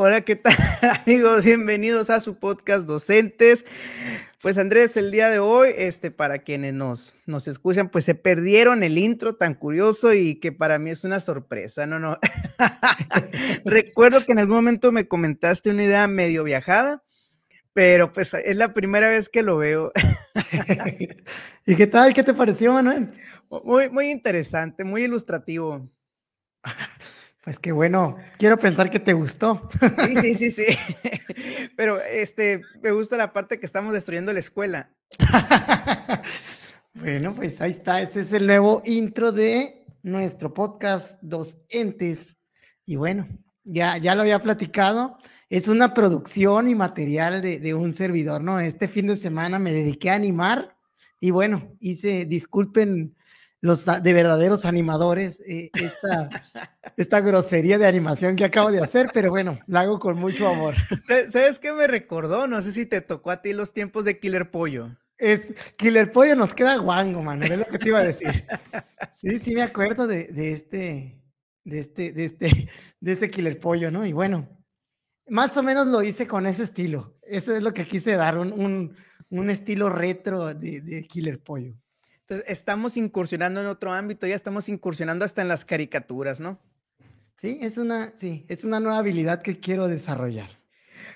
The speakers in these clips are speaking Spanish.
Hola, ¿qué tal amigos? Bienvenidos a su podcast Docentes. Pues Andrés, el día de hoy, este, para quienes nos, nos escuchan, pues se perdieron el intro tan curioso y que para mí es una sorpresa, no, no. Recuerdo que en algún momento me comentaste una idea medio viajada, pero pues es la primera vez que lo veo. ¿Y qué tal? ¿Qué te pareció, Manuel? Muy, muy interesante, muy ilustrativo. Pues qué bueno, quiero pensar que te gustó. Sí, sí, sí, sí. Pero este, me gusta la parte que estamos destruyendo la escuela. Bueno, pues ahí está. Este es el nuevo intro de nuestro podcast Dos Entes. Y bueno, ya, ya lo había platicado. Es una producción y material de, de un servidor, ¿no? Este fin de semana me dediqué a animar y bueno, hice, disculpen los de verdaderos animadores eh, esta, esta grosería de animación que acabo de hacer, pero bueno, la hago con mucho amor. ¿Sabes qué me recordó? No sé si te tocó a ti los tiempos de Killer Pollo. Es, Killer Pollo nos queda guango, mano, es lo que te iba a decir. Sí, sí me acuerdo de, de este, de este, de este, de este Killer Pollo, ¿no? Y bueno, más o menos lo hice con ese estilo. Eso es lo que quise dar, un, un, un estilo retro de, de Killer Pollo. Entonces, estamos incursionando en otro ámbito, ya estamos incursionando hasta en las caricaturas, ¿no? Sí, es una, sí, es una nueva habilidad que quiero desarrollar.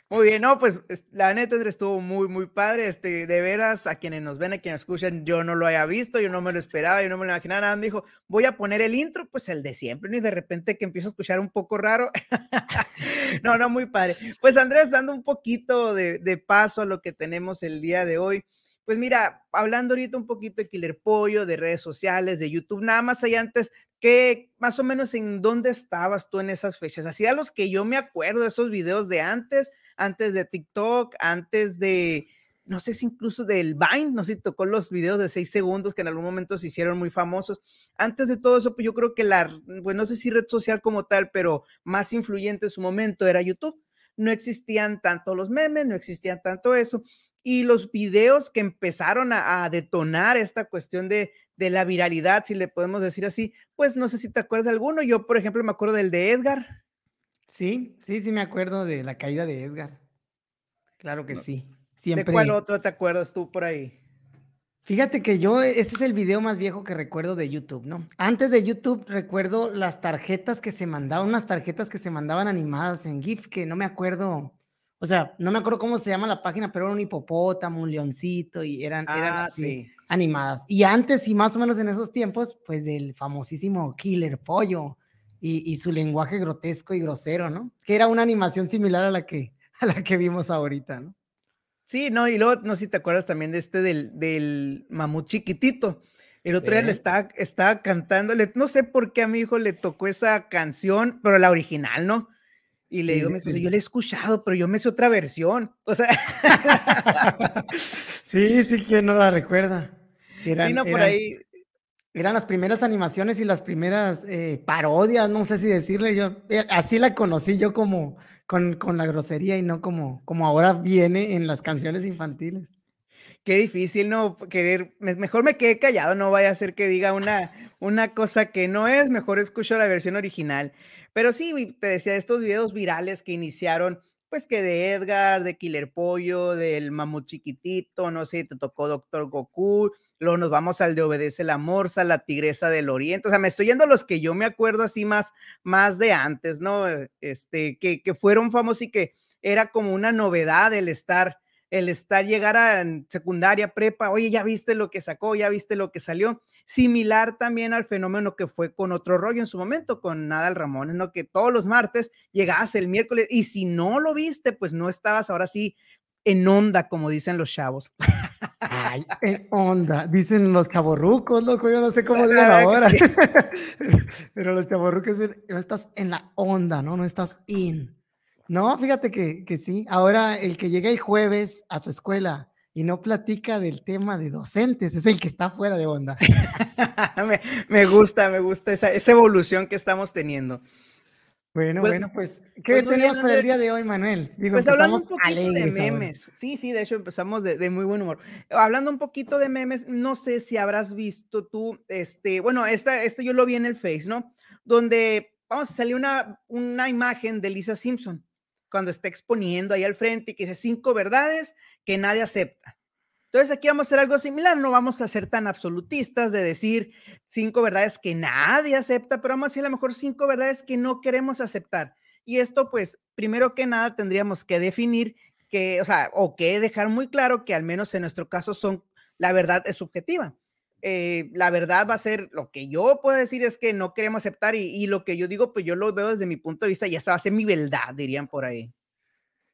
Muy bien, no, pues la neta estuvo muy, muy padre. Este, de veras, a quienes nos ven, a quienes escuchan, yo no lo había visto, yo no me lo esperaba, yo no me lo imaginaba. Nada, me dijo, voy a poner el intro, pues el de siempre, ¿no? y de repente que empiezo a escuchar un poco raro. no, no, muy padre. Pues Andrés, dando un poquito de, de paso a lo que tenemos el día de hoy. Pues mira, hablando ahorita un poquito de Killer Pollo, de redes sociales, de YouTube, nada más allá antes, que más o menos en dónde estabas tú en esas fechas? Hacía los que yo me acuerdo, esos videos de antes, antes de TikTok, antes de, no sé si incluso del Vine, no sé si tocó los videos de seis segundos que en algún momento se hicieron muy famosos. Antes de todo eso, pues yo creo que la, pues no sé si red social como tal, pero más influyente en su momento era YouTube. No existían tanto los memes, no existían tanto eso y los videos que empezaron a, detonar esta cuestión de, de, la viralidad, si le podemos decir así, pues no sé si te acuerdas de alguno. Yo, por ejemplo, me acuerdo del de Edgar. Sí, sí, sí me acuerdo de la caída de Edgar. Claro que sí. Siempre... ¿De cuál otro te acuerdas tú por ahí? Fíjate que yo, ese es el video más viejo que recuerdo de YouTube, ¿no? Antes de YouTube recuerdo las tarjetas que se mandaban, unas tarjetas que se mandaban animadas en GIF, que no me acuerdo o sea, no me acuerdo cómo se llama la página, pero era un hipopótamo, un leoncito y eran, eran ah, así, animadas. Y antes y más o menos en esos tiempos, pues del famosísimo Killer Pollo y, su lenguaje grotesco y grosero, ¿no? Que era una animación similar a la que, a la que vimos ahorita, ¿no? Sí, no, y luego, no sé si te acuerdas también de este del, del mamut chiquitito. El otro día le estaba, estaba cantándole, no sé por qué a mi hijo le tocó esa canción, pero la original, ¿no? Y le digo, yo le he escuchado, pero yo me sé otra versión. O sea. sí, sí, que no la recuerda. Eran, por ahí. Eran las primeras animaciones y las primeras eh, parodias, no sé si decirle yo. Eh, así la conocí yo como con, con, la grosería y no como, como ahora viene en las canciones infantiles. Qué difícil, ¿no? Querer, mejor me quedé callado, no vaya a ser que diga una, una cosa que no es, mejor escucho la versión original. Pero sí, te decía, estos videos virales que iniciaron, pues que de Edgar, de Killer Pollo, del mamut chiquitito, no sé, te tocó Doctor Goku, luego nos vamos al de Obedece la Morsa, la Tigresa del Oriente, o sea, me estoy yendo a los que yo me acuerdo así más, más de antes, ¿no? Este, que, que fueron famosos y que era como una novedad el estar, el estar, llegar a secundaria, prepa, oye, ya viste lo que sacó, ya viste lo que salió, similar también al fenómeno que fue con otro rollo en su momento, con Nadal Ramones, ¿no? Que todos los martes llegabas el miércoles y si no lo viste, pues no estabas ahora sí en onda, como dicen los chavos. Ay, en onda, dicen los chaborrucos, loco, yo no sé cómo dicen ahora. Pero los chaborrucos, no estás en la onda, ¿no? No estás in. No, fíjate que, que sí. Ahora el que llega el jueves a su escuela y no platica del tema de docentes, es el que está fuera de onda. me, gusta, me gusta esa, evolución que estamos teniendo. Bueno, pues, bueno, pues, ¿qué pues tenemos para el día de hoy, Manuel? pues hablando un poquito de memes. Sí, sí, de hecho empezamos de, muy buen humor. Hablando un poquito de memes, no sé si habrás visto tú, este, bueno, esta, este yo lo vi en el Face, ¿no? Donde, vamos, salió una, una imagen de Lisa Simpson cuando está exponiendo ahí al frente y que dice cinco verdades que nadie acepta. Entonces aquí vamos a hacer algo similar, no vamos a ser tan absolutistas de decir cinco verdades que nadie acepta, pero vamos a decir a lo mejor cinco verdades que no queremos aceptar. Y esto pues, primero que nada, tendríamos que definir que, o sea, o que dejar muy claro que al menos en nuestro caso son, la verdad es subjetiva. Eh, la verdad va a ser lo que yo puedo decir es que no queremos aceptar y, y, lo que yo digo, pues yo lo veo desde mi punto de vista y esa va a ser mi verdad, dirían por ahí.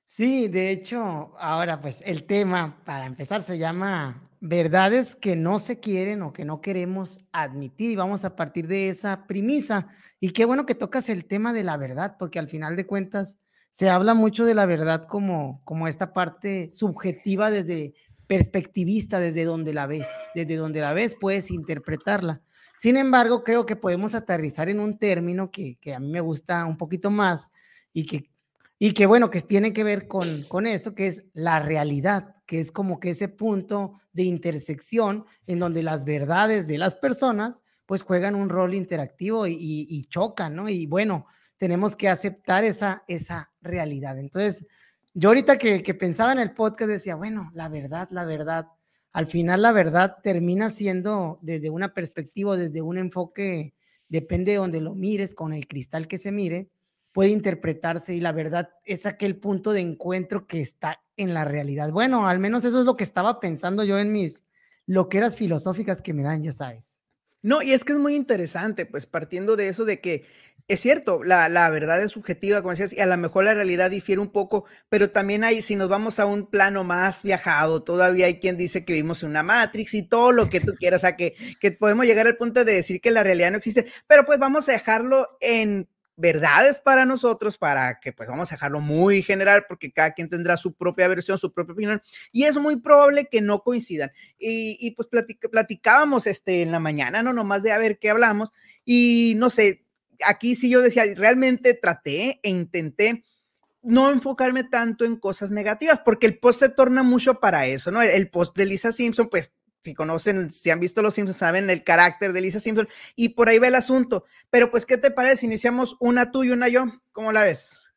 Sí, de hecho, ahora pues el tema para empezar se llama verdades que no se quieren o que no queremos admitir. Vamos a partir de esa premisa. Y qué bueno que tocas el tema de la verdad, porque al final de cuentas se habla mucho de la verdad como, como esta parte subjetiva desde perspectivista, desde donde la ves. Desde donde la ves puedes interpretarla. Sin embargo, creo que podemos aterrizar en un término que, que a mí me gusta un poquito más y que y que bueno, que tiene que ver con, con eso, que es la realidad, que es como que ese punto de intersección en donde las verdades de las personas pues juegan un rol interactivo y, y, chocan, ¿no? Y bueno, tenemos que aceptar esa, esa realidad. Entonces, yo ahorita que, pensaba en el podcast decía, bueno, la verdad, la verdad, al final la verdad termina siendo desde una perspectiva, desde un enfoque, depende de donde lo mires, con el cristal que se mire, puede interpretarse y la verdad es aquel punto de encuentro que está en la realidad. Bueno, al menos eso es lo que estaba pensando yo en mis loqueras filosóficas que me dan, ya sabes. No, y es que es muy interesante, pues partiendo de eso de que es cierto, la, la, verdad es subjetiva, como decías, y a lo mejor la realidad difiere un poco, pero también hay, si nos vamos a un plano más viajado, todavía hay quien dice que vivimos en una Matrix y todo lo que tú quieras, o sea, que, que podemos llegar al punto de decir que la realidad no existe, pero pues vamos a dejarlo en verdades para nosotros, para que pues vamos a dejarlo muy general, porque cada quien tendrá su propia versión, su propia opinión, y es muy probable que no coincidan. Y, y pues platicábamos este, en la mañana, no nomás de a ver qué hablamos, y no sé, aquí sí yo decía, realmente traté e intenté no enfocarme tanto en cosas negativas, porque el post se torna mucho para eso, ¿no? El post de Lisa Simpson, pues si conocen, si han visto Los Simpsons, saben el carácter de Lisa Simpson y por ahí va el asunto. Pero pues, ¿qué te parece iniciamos una tú y una yo? ¿Cómo la ves?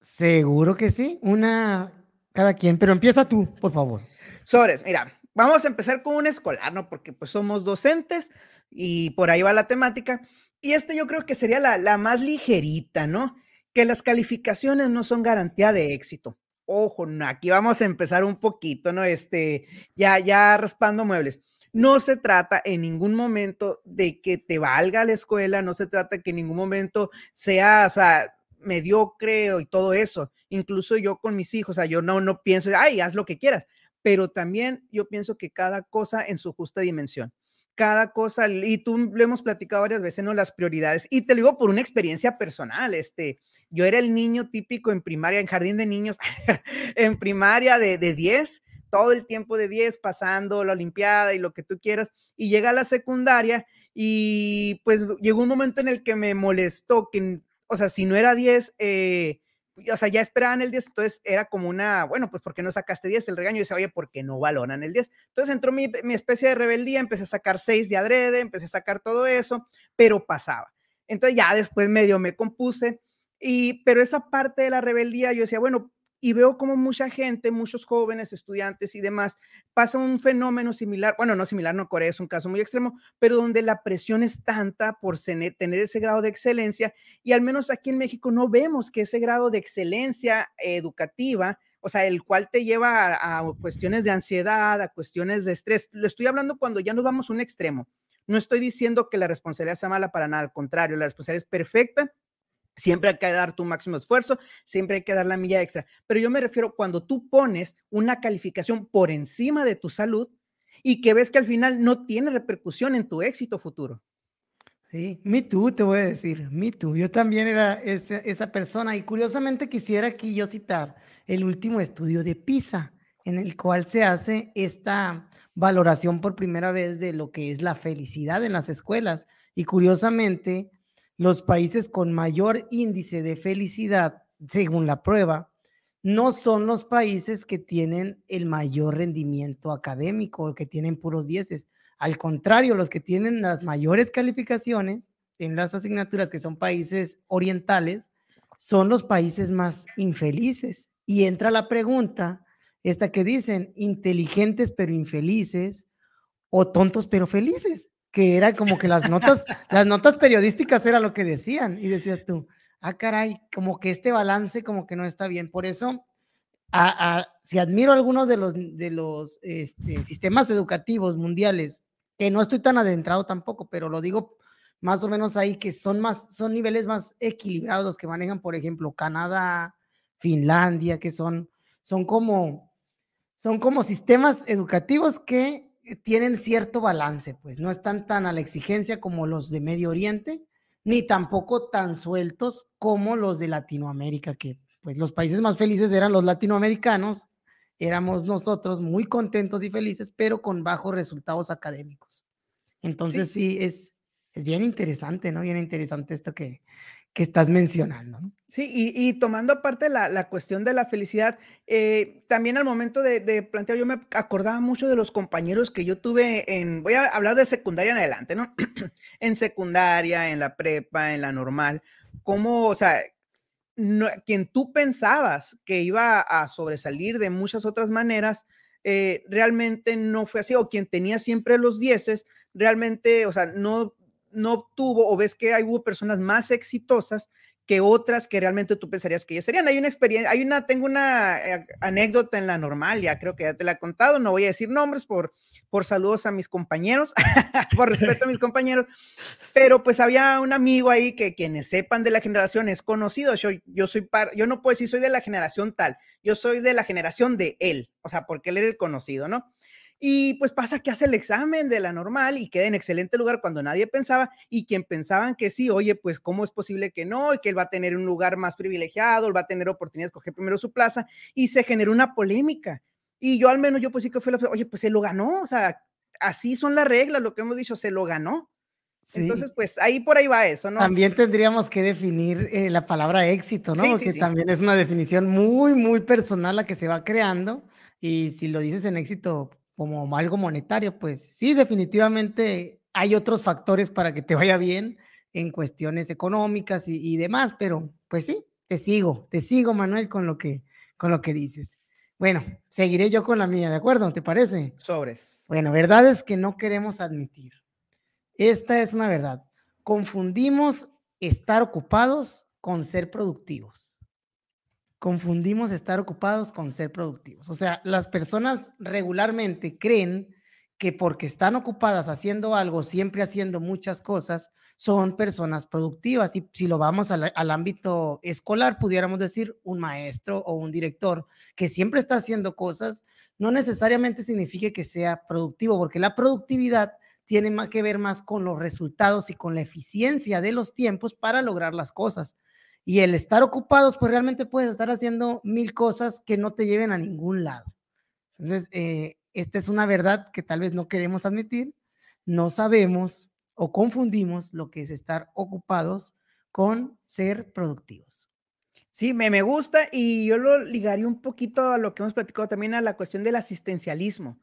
Seguro que sí, una cada quien, pero empieza tú, por favor. Sores, mira, vamos a empezar con un escolar, ¿no? Porque pues somos docentes y por ahí va la temática. Y este yo creo que sería la, la más ligerita, ¿no? Que las calificaciones no son garantía de éxito ojo, aquí vamos a empezar un poquito, ¿no? Este, ya, ya raspando muebles. No se trata en ningún momento de que te valga la escuela, no se trata que en ningún momento sea, o sea, mediocre y todo eso. Incluso yo con mis hijos, o sea, yo no, no pienso, ay, haz lo que quieras, pero también yo pienso que cada cosa en su justa dimensión cada cosa, y tú lo hemos platicado varias veces, ¿no? Las prioridades. Y te lo digo por una experiencia personal, este, yo era el niño típico en primaria, en jardín de niños, en primaria de, de 10, todo el tiempo de 10 pasando la Olimpiada y lo que tú quieras, y llega a la secundaria y pues llegó un momento en el que me molestó que, o sea, si no era 10, eh, o sea, ya esperaban el 10, entonces era como una, bueno, pues ¿por qué no sacaste 10? El regaño dice, oye, ¿por qué no valoran el 10? Entonces entró mi, mi especie de rebeldía, empecé a sacar 6 de adrede, empecé a sacar todo eso, pero pasaba. Entonces ya después medio me compuse y, pero esa parte de la rebeldía, yo decía, bueno, y veo como mucha gente, muchos jóvenes, estudiantes y demás, pasa un fenómeno similar, bueno, no similar, no Corea es un caso muy extremo, pero donde la presión es tanta por tener ese grado de excelencia y al menos aquí en México no vemos que ese grado de excelencia educativa, o sea, el cual te lleva a, a cuestiones de ansiedad, a cuestiones de estrés. Le estoy hablando cuando ya nos vamos a un extremo. No estoy diciendo que la responsabilidad sea mala para nada, al contrario, la responsabilidad es perfecta Siempre hay que dar tu máximo esfuerzo, siempre hay que dar la milla extra. Pero yo me refiero cuando tú pones una calificación por encima de tu salud y que ves que al final no tiene repercusión en tu éxito futuro. Sí, me too, te voy a decir, me too. Yo también era esa, esa persona y curiosamente quisiera aquí yo citar el último estudio de PISA, en el cual se hace esta valoración por primera vez de lo que es la felicidad en las escuelas. Y curiosamente, los países con mayor índice de felicidad, según la prueba, no son los países que tienen el mayor rendimiento académico, que tienen puros dieces. Al contrario, los que tienen las mayores calificaciones en las asignaturas, que son países orientales, son los países más infelices. Y entra la pregunta, esta que dicen, inteligentes pero infelices o tontos pero felices, que era como que las notas, las notas periodísticas era lo que decían y decías tú, ah, caray, como que este balance como que no está bien. Por eso, si admiro algunos de los, de los este, sistemas educativos mundiales, que no estoy tan adentrado tampoco, pero lo digo más o menos ahí, que son más, son niveles más equilibrados los que manejan, por ejemplo, Canadá, Finlandia, que son, son como, son como sistemas educativos que tienen cierto balance, pues no están tan a la exigencia como los de Medio Oriente, ni tampoco tan sueltos como los de Latinoamérica, que pues los países más felices eran los latinoamericanos, éramos nosotros muy contentos y felices, pero con bajos resultados académicos. Entonces sí, es, es bien interesante, ¿no? Bien interesante esto que, que estás mencionando. Sí, y, tomando aparte la, la, cuestión de la felicidad, eh, también al momento de, de, plantear, yo me acordaba mucho de los compañeros que yo tuve en, voy a hablar de secundaria en adelante, ¿no? en secundaria, en la prepa, en la normal, cómo, o sea, quien tú pensabas que iba a sobresalir de muchas otras maneras, eh, realmente no fue así, o quien tenía siempre los dieces, realmente, o sea, no, no obtuvo, o ves que hay, hubo personas más exitosas que otras que realmente tú pensarías que ya serían. Hay una experiencia, hay una, tengo una eh, anécdota en la normal, ya creo que ya te la he contado, no voy a decir nombres por, por saludos a mis compañeros, por respeto a mis compañeros, pero pues había un amigo ahí que quienes sepan de la generación es conocido, yo, yo soy par, yo no puedo decir soy de la generación tal, yo soy de la generación de él, o sea, porque él era el conocido, ¿no? Y pues pasa que hace el examen de la normal y queda en excelente lugar cuando nadie pensaba y quien pensaban que sí, oye, pues cómo es posible que no y que él va a tener un lugar más privilegiado, él va a tener oportunidad de escoger primero su plaza y se generó una polémica. Y yo al menos, yo pues sí que fue la, oye, pues se lo ganó, o sea, así son las reglas, lo que hemos dicho, se lo ganó. Entonces, pues ahí por ahí va eso, ¿no? También tendríamos que definir eh, la palabra éxito, ¿no? Porque también es una definición muy, muy personal la que se va creando. Y si lo dices en éxito, como algo monetario, pues sí, definitivamente hay otros factores para que te vaya bien en cuestiones económicas y, demás, pero pues sí, te sigo, te sigo, Manuel, con lo que, con lo que dices. Bueno, seguiré yo con la mía, ¿de acuerdo? ¿Te parece? Sobres. Bueno, verdad es que no queremos admitir. Esta es una verdad. Confundimos estar ocupados con ser productivos confundimos estar ocupados con ser productivos. O sea, las personas regularmente creen que porque están ocupadas haciendo algo, siempre haciendo muchas cosas, son personas productivas. Y si lo vamos al, ámbito escolar, pudiéramos decir un maestro o un director que siempre está haciendo cosas, no necesariamente significa que sea productivo, porque la productividad tiene más que ver más con los resultados y con la eficiencia de los tiempos para lograr las cosas. Y el estar ocupados, pues realmente puedes estar haciendo mil cosas que no te lleven a ningún lado. Entonces, eh, esta es una verdad que tal vez no queremos admitir, no sabemos o confundimos lo que es estar ocupados con ser productivos. Sí, me, me gusta y yo lo ligaría un poquito a lo que hemos platicado también a la cuestión del asistencialismo.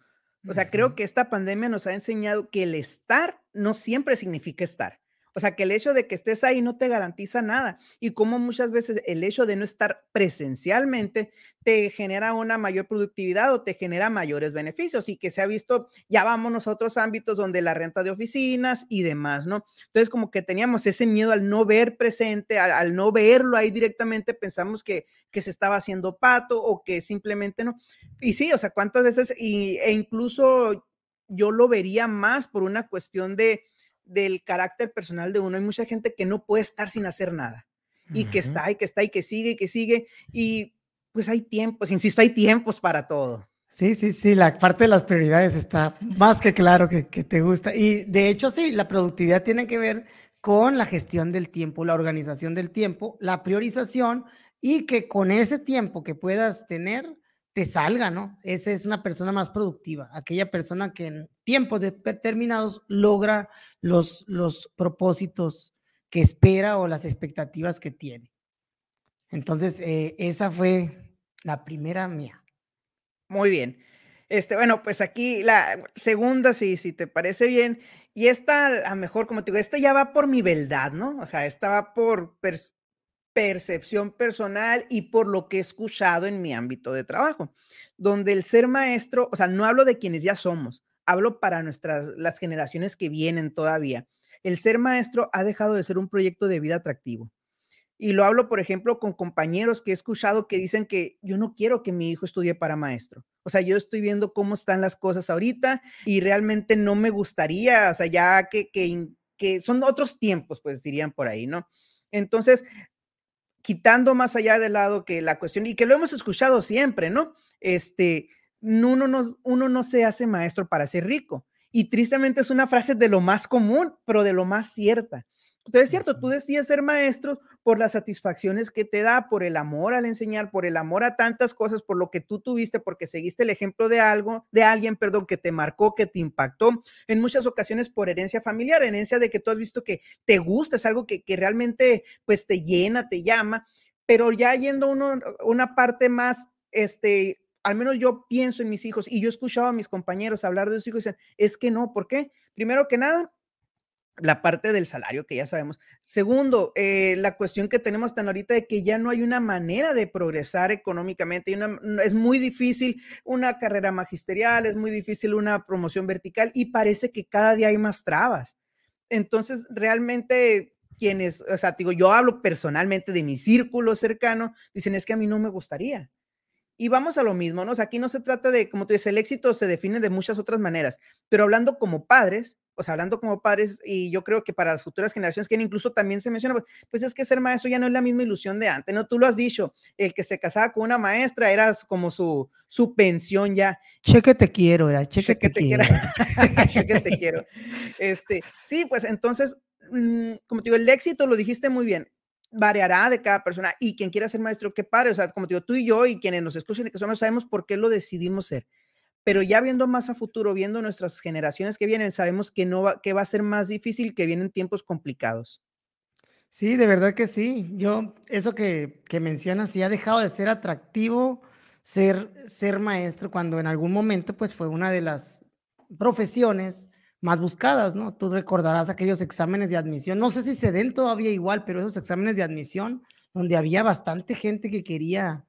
O sea, creo que esta pandemia nos ha enseñado que el estar no siempre significa estar. O sea, que el hecho de que estés ahí no te garantiza nada. Y como muchas veces el hecho de no estar presencialmente te genera una mayor productividad o te genera mayores beneficios y que se ha visto, ya vamos a otros ámbitos donde la renta de oficinas y demás, ¿no? Entonces, como que teníamos ese miedo al no ver presente, al, no verlo ahí directamente, pensamos que, que se estaba haciendo pato o que simplemente no. Y sí, o sea, cuántas veces, y, e incluso yo lo vería más por una cuestión de del carácter personal de uno. Hay mucha gente que no puede estar sin hacer nada y que está y que está y que sigue y que sigue. Y pues hay tiempos, insisto, hay tiempos para todo. Sí, sí, sí, la parte de las prioridades está más que claro que, que te gusta. Y de hecho, sí, la productividad tiene que ver con la gestión del tiempo, la organización del tiempo, la priorización y que con ese tiempo que puedas tener, te salga, ¿no? Esa es una persona más productiva, aquella persona que en tiempos determinados logra los, los propósitos que espera o las expectativas que tiene. Entonces, eh, esa fue la primera mía. Muy bien. Este, bueno, pues aquí la segunda, si, si te parece bien, y esta, a mejor, como te digo, esta ya va por mi beldad, ¿no? O sea, esta va por percepción personal y por lo que he escuchado en mi ámbito de trabajo, donde el ser maestro, o sea, no hablo de quienes ya somos, hablo para nuestras, las generaciones que vienen todavía. El ser maestro ha dejado de ser un proyecto de vida atractivo. Y lo hablo, por ejemplo, con compañeros que he escuchado que dicen que yo no quiero que mi hijo estudie para maestro. O sea, yo estoy viendo cómo están las cosas ahorita y realmente no me gustaría, o sea, ya que, que, que son otros tiempos, pues dirían por ahí, ¿no? Entonces, quitando más allá de lado que la cuestión, y que lo hemos escuchado siempre, ¿no? Este, uno no, uno no se hace maestro para ser rico. Y tristemente es una frase de lo más común, pero de lo más cierta. Entonces, es cierto, tú decías ser maestro por las satisfacciones que te da, por el amor al enseñar, por el amor a tantas cosas, por lo que tú tuviste, porque seguiste el ejemplo de algo, de alguien, perdón, que te marcó, que te impactó, en muchas ocasiones por herencia familiar, herencia de que tú has visto que te gusta, es algo que, que realmente pues te llena, te llama, pero ya yendo uno, una parte más, este, al menos yo pienso en mis hijos y yo he escuchado a mis compañeros hablar de sus hijos y dicen, es que no, ¿por qué? Primero que nada, la parte del salario que ya sabemos. Segundo, eh, la cuestión que tenemos tan ahorita de que ya no hay una manera de progresar económicamente. Y es muy difícil una carrera magisterial, es muy difícil una promoción vertical y parece que cada día hay más trabas. Entonces, realmente quienes, o sea, digo, yo hablo personalmente de mi círculo cercano, dicen, es que a mí no me gustaría. Y vamos a lo mismo, ¿no? O aquí no se trata de, como tú dices, el éxito se define de muchas otras maneras, pero hablando como padres, o sea, hablando como padres, y yo creo que para las futuras generaciones, que incluso también se menciona, pues, pues, es que ser maestro ya no es la misma ilusión de antes, ¿no? Tú lo has dicho, el que se casaba con una maestra era como su, su pensión ya. Cheque te quiero, era cheque, te, quiero. cheque te quiero. Este, sí, pues entonces, mm, como te digo, el éxito lo dijiste muy bien, variará de cada persona y quien quiera ser maestro, qué padre, o sea, como te digo, tú y yo y quienes nos escuchan y que somos, sabemos por qué lo decidimos ser pero ya viendo más a futuro, viendo nuestras generaciones que vienen, sabemos que no va, que va a ser más difícil, que vienen tiempos complicados. Sí, de verdad que sí. Yo, eso que, que mencionas, sí ha dejado de ser atractivo ser, ser maestro cuando en algún momento pues fue una de las profesiones más buscadas, ¿no? Tú recordarás aquellos exámenes de admisión, no sé si se den todavía igual, pero esos exámenes de admisión donde había bastante gente que quería,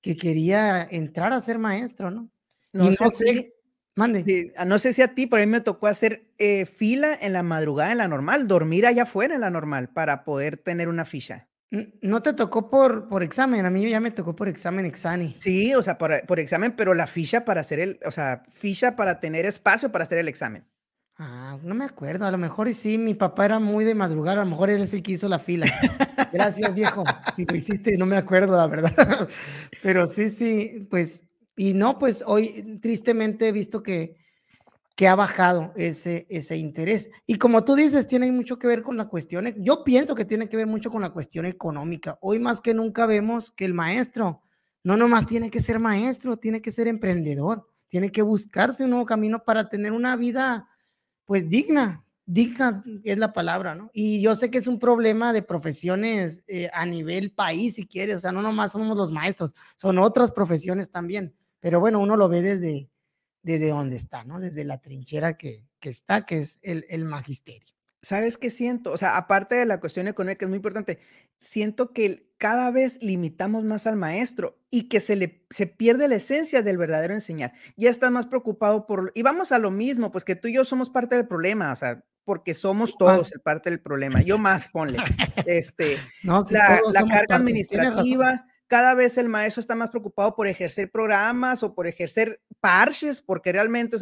que quería entrar a ser maestro, ¿no? No, sé, si, mande. Ah, no sé si a ti, por ahí me tocó hacer eh, fila en la madrugada en la normal, dormir allá afuera en la normal para poder tener una ficha. No te tocó por, por examen, a mí ya me tocó por examen exani. Sí, o sea, por, por examen, pero la ficha para hacer el, o sea, ficha para tener espacio para hacer el examen. Ah, no me acuerdo, a lo mejor y sí, mi papá era muy de madrugar, a lo mejor él es el que hizo la fila. Gracias, viejo. Si lo hiciste, no me acuerdo, la verdad. Pero sí, sí, pues y no, pues hoy tristemente he visto que, que ha bajado ese, ese interés. Y como tú dices, tiene mucho que ver con la cuestión, e, yo pienso que tiene que ver mucho con la cuestión económica. Hoy más que nunca vemos que el maestro no nomás tiene que ser maestro, tiene que ser emprendedor, tiene que buscarse un nuevo camino para tener una vida pues digna, digna es la palabra, ¿no? Y yo sé que es un problema de profesiones eh, a nivel país, si quieres, o sea, no nomás somos los maestros, son otras profesiones también. Pero bueno, uno lo ve desde, desde donde está, ¿no? Desde la trinchera que, que está, que es el, el magisterio. ¿Sabes qué siento? O sea, aparte de la cuestión económica, es muy importante, siento que cada vez limitamos más al maestro y que se le se pierde la esencia del verdadero enseñar. Ya estás más preocupado por, y vamos a lo mismo, pues que tú y yo somos parte del problema, o sea, porque somos todos parte del problema. Yo más, ponle. Este, no, la, la carga administrativa, cada vez el maestro está más preocupado por ejercer programas o por ejercer parches, porque realmente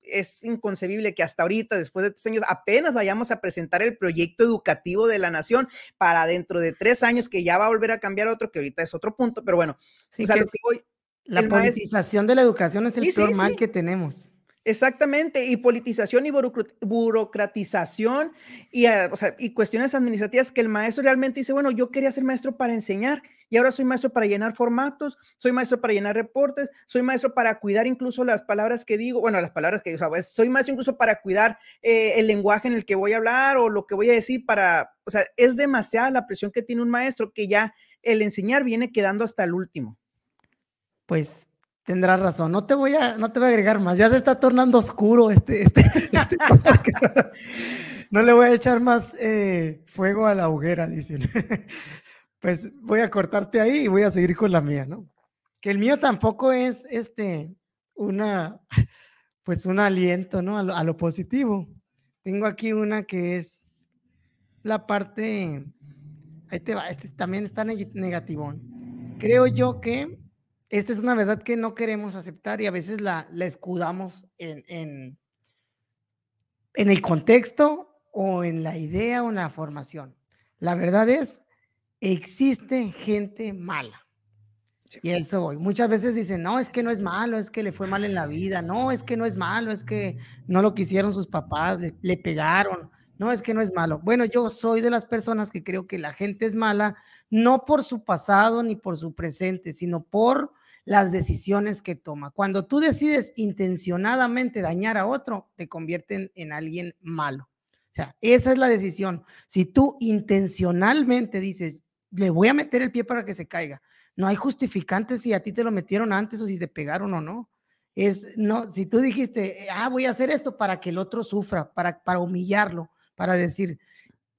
es, inconcebible que hasta ahorita, después de tres años, apenas vayamos a presentar el proyecto educativo de la nación para dentro de tres años, que ya va a volver a cambiar otro, que ahorita es otro punto, pero bueno, la politización de la educación es el peor mal que tenemos. Exactamente, y politización y burocratización y, ah, y cuestiones administrativas que el maestro realmente dice, bueno, yo quería ser maestro para enseñar y ahora soy maestro para llenar formatos, soy maestro para llenar reportes, soy maestro para cuidar incluso las palabras que digo, bueno, las palabras que digo, pues, soy maestro incluso para cuidar eh, el lenguaje en el que voy a hablar o lo que voy a decir para, o sea, es demasiada la presión que tiene un maestro que ya el enseñar viene quedando hasta el último. Pues Tendrás razón, no te voy a, no te voy a agregar más, ya se está tornando oscuro este, este, este no le voy a echar más eh, fuego a la hoguera, dicen. pues voy a cortarte ahí y voy a seguir con la mía, ¿no? Que el mío tampoco es este, una, pues un aliento, ¿no? A lo, positivo. Tengo aquí una que es la parte, ahí te va, este también está negativón. Creo yo que esta es una verdad que no queremos aceptar y a veces la, la escudamos en, en, en el contexto o en la idea o en la formación. La verdad es, existe gente mala. Y eso voy. Muchas veces dicen, no, es que no es malo, es que le fue mal en la vida, no, es que no es malo, es que no lo quisieron sus papás, le, pegaron, no, es que no es malo. Bueno, yo soy de las personas que creo que la gente es mala, no por su pasado ni por su presente, sino por las decisiones que toma. Cuando tú decides intencionadamente dañar a otro, te convierten en alguien malo. O sea, esa es la decisión. Si tú intencionalmente dices, le voy a meter el pie para que se caiga, no hay justificantes si a ti te lo metieron antes o si te pegaron o no. Es, no, si tú dijiste, ah, voy a hacer esto para que el otro sufra, para, para humillarlo, para decir,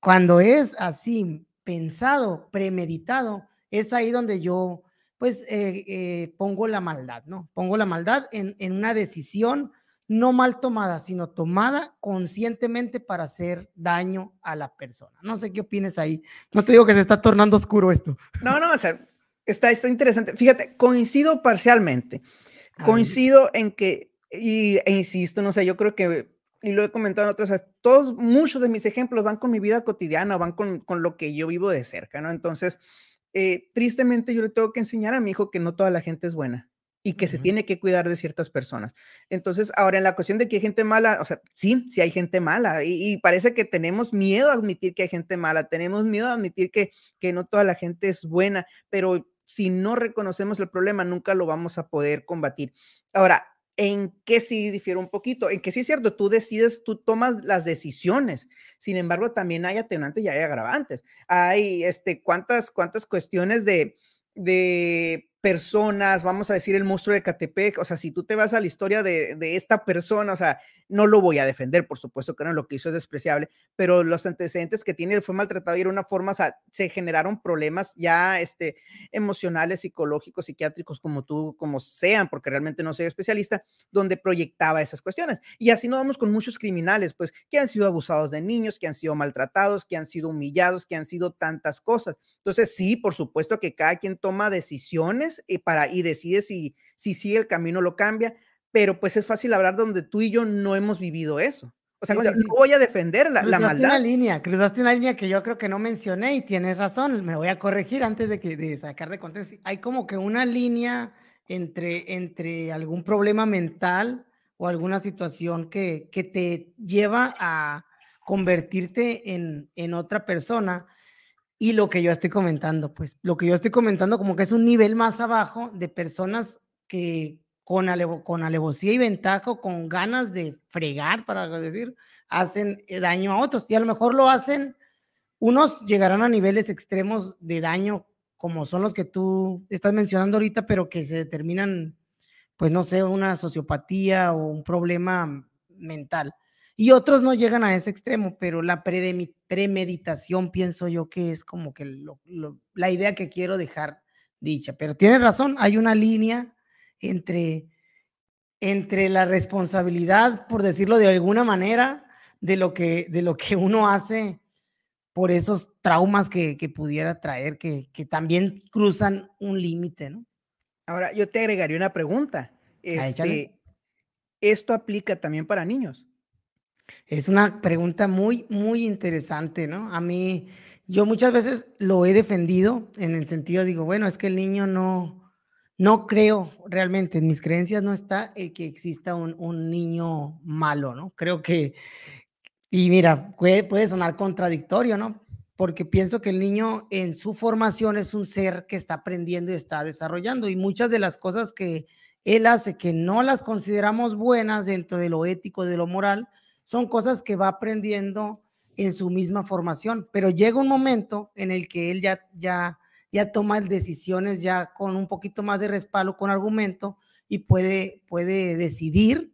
cuando es así, pensado, premeditado, es ahí donde yo, pues, eh, eh, pongo la maldad, ¿no? Pongo la maldad en, en una decisión no mal tomada, sino tomada conscientemente para hacer daño a la persona. No sé qué opines ahí. No te digo que se está tornando oscuro esto. No, no, o sea, está, está interesante. Fíjate, coincido parcialmente. Coincido en que, y, e insisto, no sé, yo creo que, y lo he comentado en otros, todos, muchos de mis ejemplos van con mi vida cotidiana, van con, con lo que yo vivo de cerca, ¿no? Entonces, eh, tristemente yo le tengo que enseñar a mi hijo que no toda la gente es buena y que se tiene que cuidar de ciertas personas. Entonces, ahora en la cuestión de que hay gente mala, o sea, sí, sí hay gente mala y, parece que tenemos miedo a admitir que hay gente mala, tenemos miedo a admitir que, que no toda la gente es buena, pero si no reconocemos el problema, nunca lo vamos a poder combatir. Ahora, en qué sí difiere un poquito, en que sí es cierto, tú decides, tú tomas las decisiones. Sin embargo, también hay atenuantes y hay agravantes. Hay, este, cuántas, cuántas cuestiones de, de personas, vamos a decir el monstruo de Catepec, o sea, si tú te vas a la historia de, de, esta persona, o sea, no lo voy a defender, por supuesto que no, lo que hizo es despreciable, pero los antecedentes que tiene, fue maltratado y una forma, o sea, se generaron problemas ya este, emocionales, psicológicos, psiquiátricos, como tú, como sean, porque realmente no soy especialista, donde proyectaba esas cuestiones. Y así nos vamos con muchos criminales, pues, que han sido abusados de niños, que han sido maltratados, que han sido humillados, que han sido tantas cosas. Entonces, sí, por supuesto que cada quien toma decisiones y, para, y decide si, si sigue el camino o lo cambia, pero pues es fácil hablar donde tú y yo no hemos vivido eso. O sea, no voy a defender la, la maldad. una línea, cruzaste una línea que yo creo que no mencioné y tienes razón, me voy a corregir antes de, que, de sacar de contexto. Hay como que una línea entre, entre algún problema mental o alguna situación que, que te lleva a convertirte en, en otra persona y lo que yo estoy comentando, pues lo que yo estoy comentando como que es un nivel más abajo de personas que con, con alevosía y ventaja o con ganas de fregar, para decir, hacen eh, daño a otros. Y a lo mejor lo hacen, unos llegarán a niveles extremos de daño como son los que tú estás mencionando ahorita, pero que se determinan, pues no sé, una sociopatía o un problema mental y otros no llegan a ese extremo, pero la premeditación pienso yo que es como que la idea que quiero dejar dicha. Pero tienes razón, hay una línea entre, entre la responsabilidad, por decirlo de alguna manera, de lo que, de lo que uno hace por esos traumas que, pudiera traer, que, que también cruzan un límite, ¿no? Ahora, yo te agregaría una pregunta. Este, ¿Esto aplica también para niños? Es una pregunta muy, muy interesante, ¿no? A mí, yo muchas veces lo he defendido en el sentido, digo, bueno, es que el niño no, no creo realmente, en mis creencias no está el que exista un, un niño malo, ¿no? Creo que, y mira, puede, puede sonar contradictorio, ¿no? Porque pienso que el niño en su formación es un ser que está aprendiendo y está desarrollando y muchas de las cosas que él hace que no las consideramos buenas dentro de lo ético, de lo moral, son cosas que va aprendiendo en su misma formación, pero llega un momento en el que él ya, ya, ya toma decisiones ya con un poquito más de respaldo, con argumento y puede, puede decidir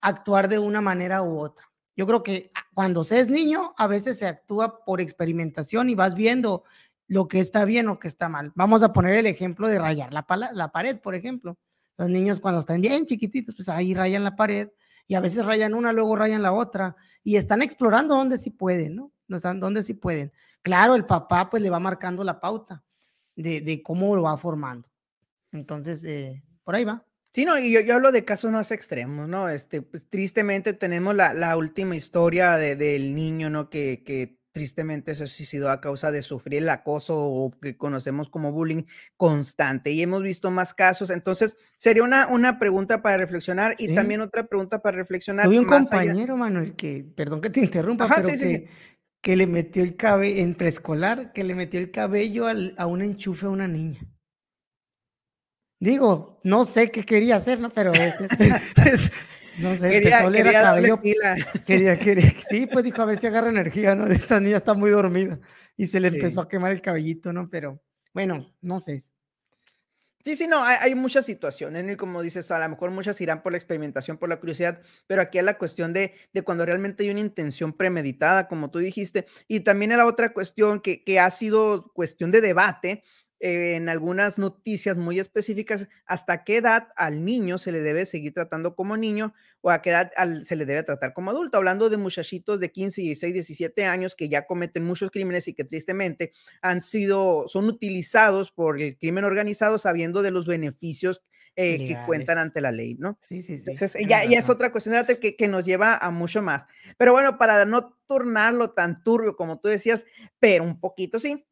actuar de una manera u otra. Yo creo que cuando se es niño, a veces se actúa por experimentación y vas viendo lo que está bien o que está mal. Vamos a poner el ejemplo de rayar la, la pared, por ejemplo. Los niños cuando están bien chiquititos, pues ahí rayan la pared y a veces rayan una, luego rayan la otra y están explorando donde sí pueden, ¿no? Donde sí pueden. Claro, el papá pues le va marcando la pauta de, cómo lo va formando. Entonces, eh, por ahí va. Sí, no, y yo, hablo de casos más extremos, ¿no? Este, pues tristemente tenemos la, la última historia de, del niño, ¿no? Que, que tristemente se suicidó a causa de sufrir el acoso o que conocemos como bullying constante. Y hemos visto más casos. Entonces, sería una, una pregunta para reflexionar y también otra pregunta para reflexionar. Tuve un compañero, Manuel, que, perdón que te interrumpa, pero que, que, le metió el cabello en preescolar, que le metió el cabello a un enchufe a una niña. Digo, no sé qué quería hacer, ¿no? Pero es, no sé, quería, empezó quería cabello. Quería, quería, sí, pues dijo, a ver si agarra energía, ¿no? Esta niña está muy dormida. Y se le empezó a quemar el cabellito, ¿no? Pero bueno, no sé. Sí, sí, no, hay, hay, muchas situaciones, y como dices, a lo mejor muchas irán por la experimentación, por la curiosidad, pero aquí es la cuestión de, de cuando realmente hay una intención premeditada, como tú dijiste, y también la otra cuestión que, que ha sido cuestión de debate, en algunas noticias muy específicas hasta qué edad al niño se le debe seguir tratando como niño o a qué edad se le debe tratar como adulto. Hablando de muchachitos de 15, 16, 17 años que ya cometen muchos crímenes y que tristemente han sido, son utilizados por el crimen organizado sabiendo de los beneficios eh, que cuentan ante la ley, ¿no? Sí, sí, sí. Entonces, ya, ya, es otra cuestión que, que nos lleva a mucho más. Pero bueno, para no tornarlo tan turbio como tú decías, pero un poquito sí,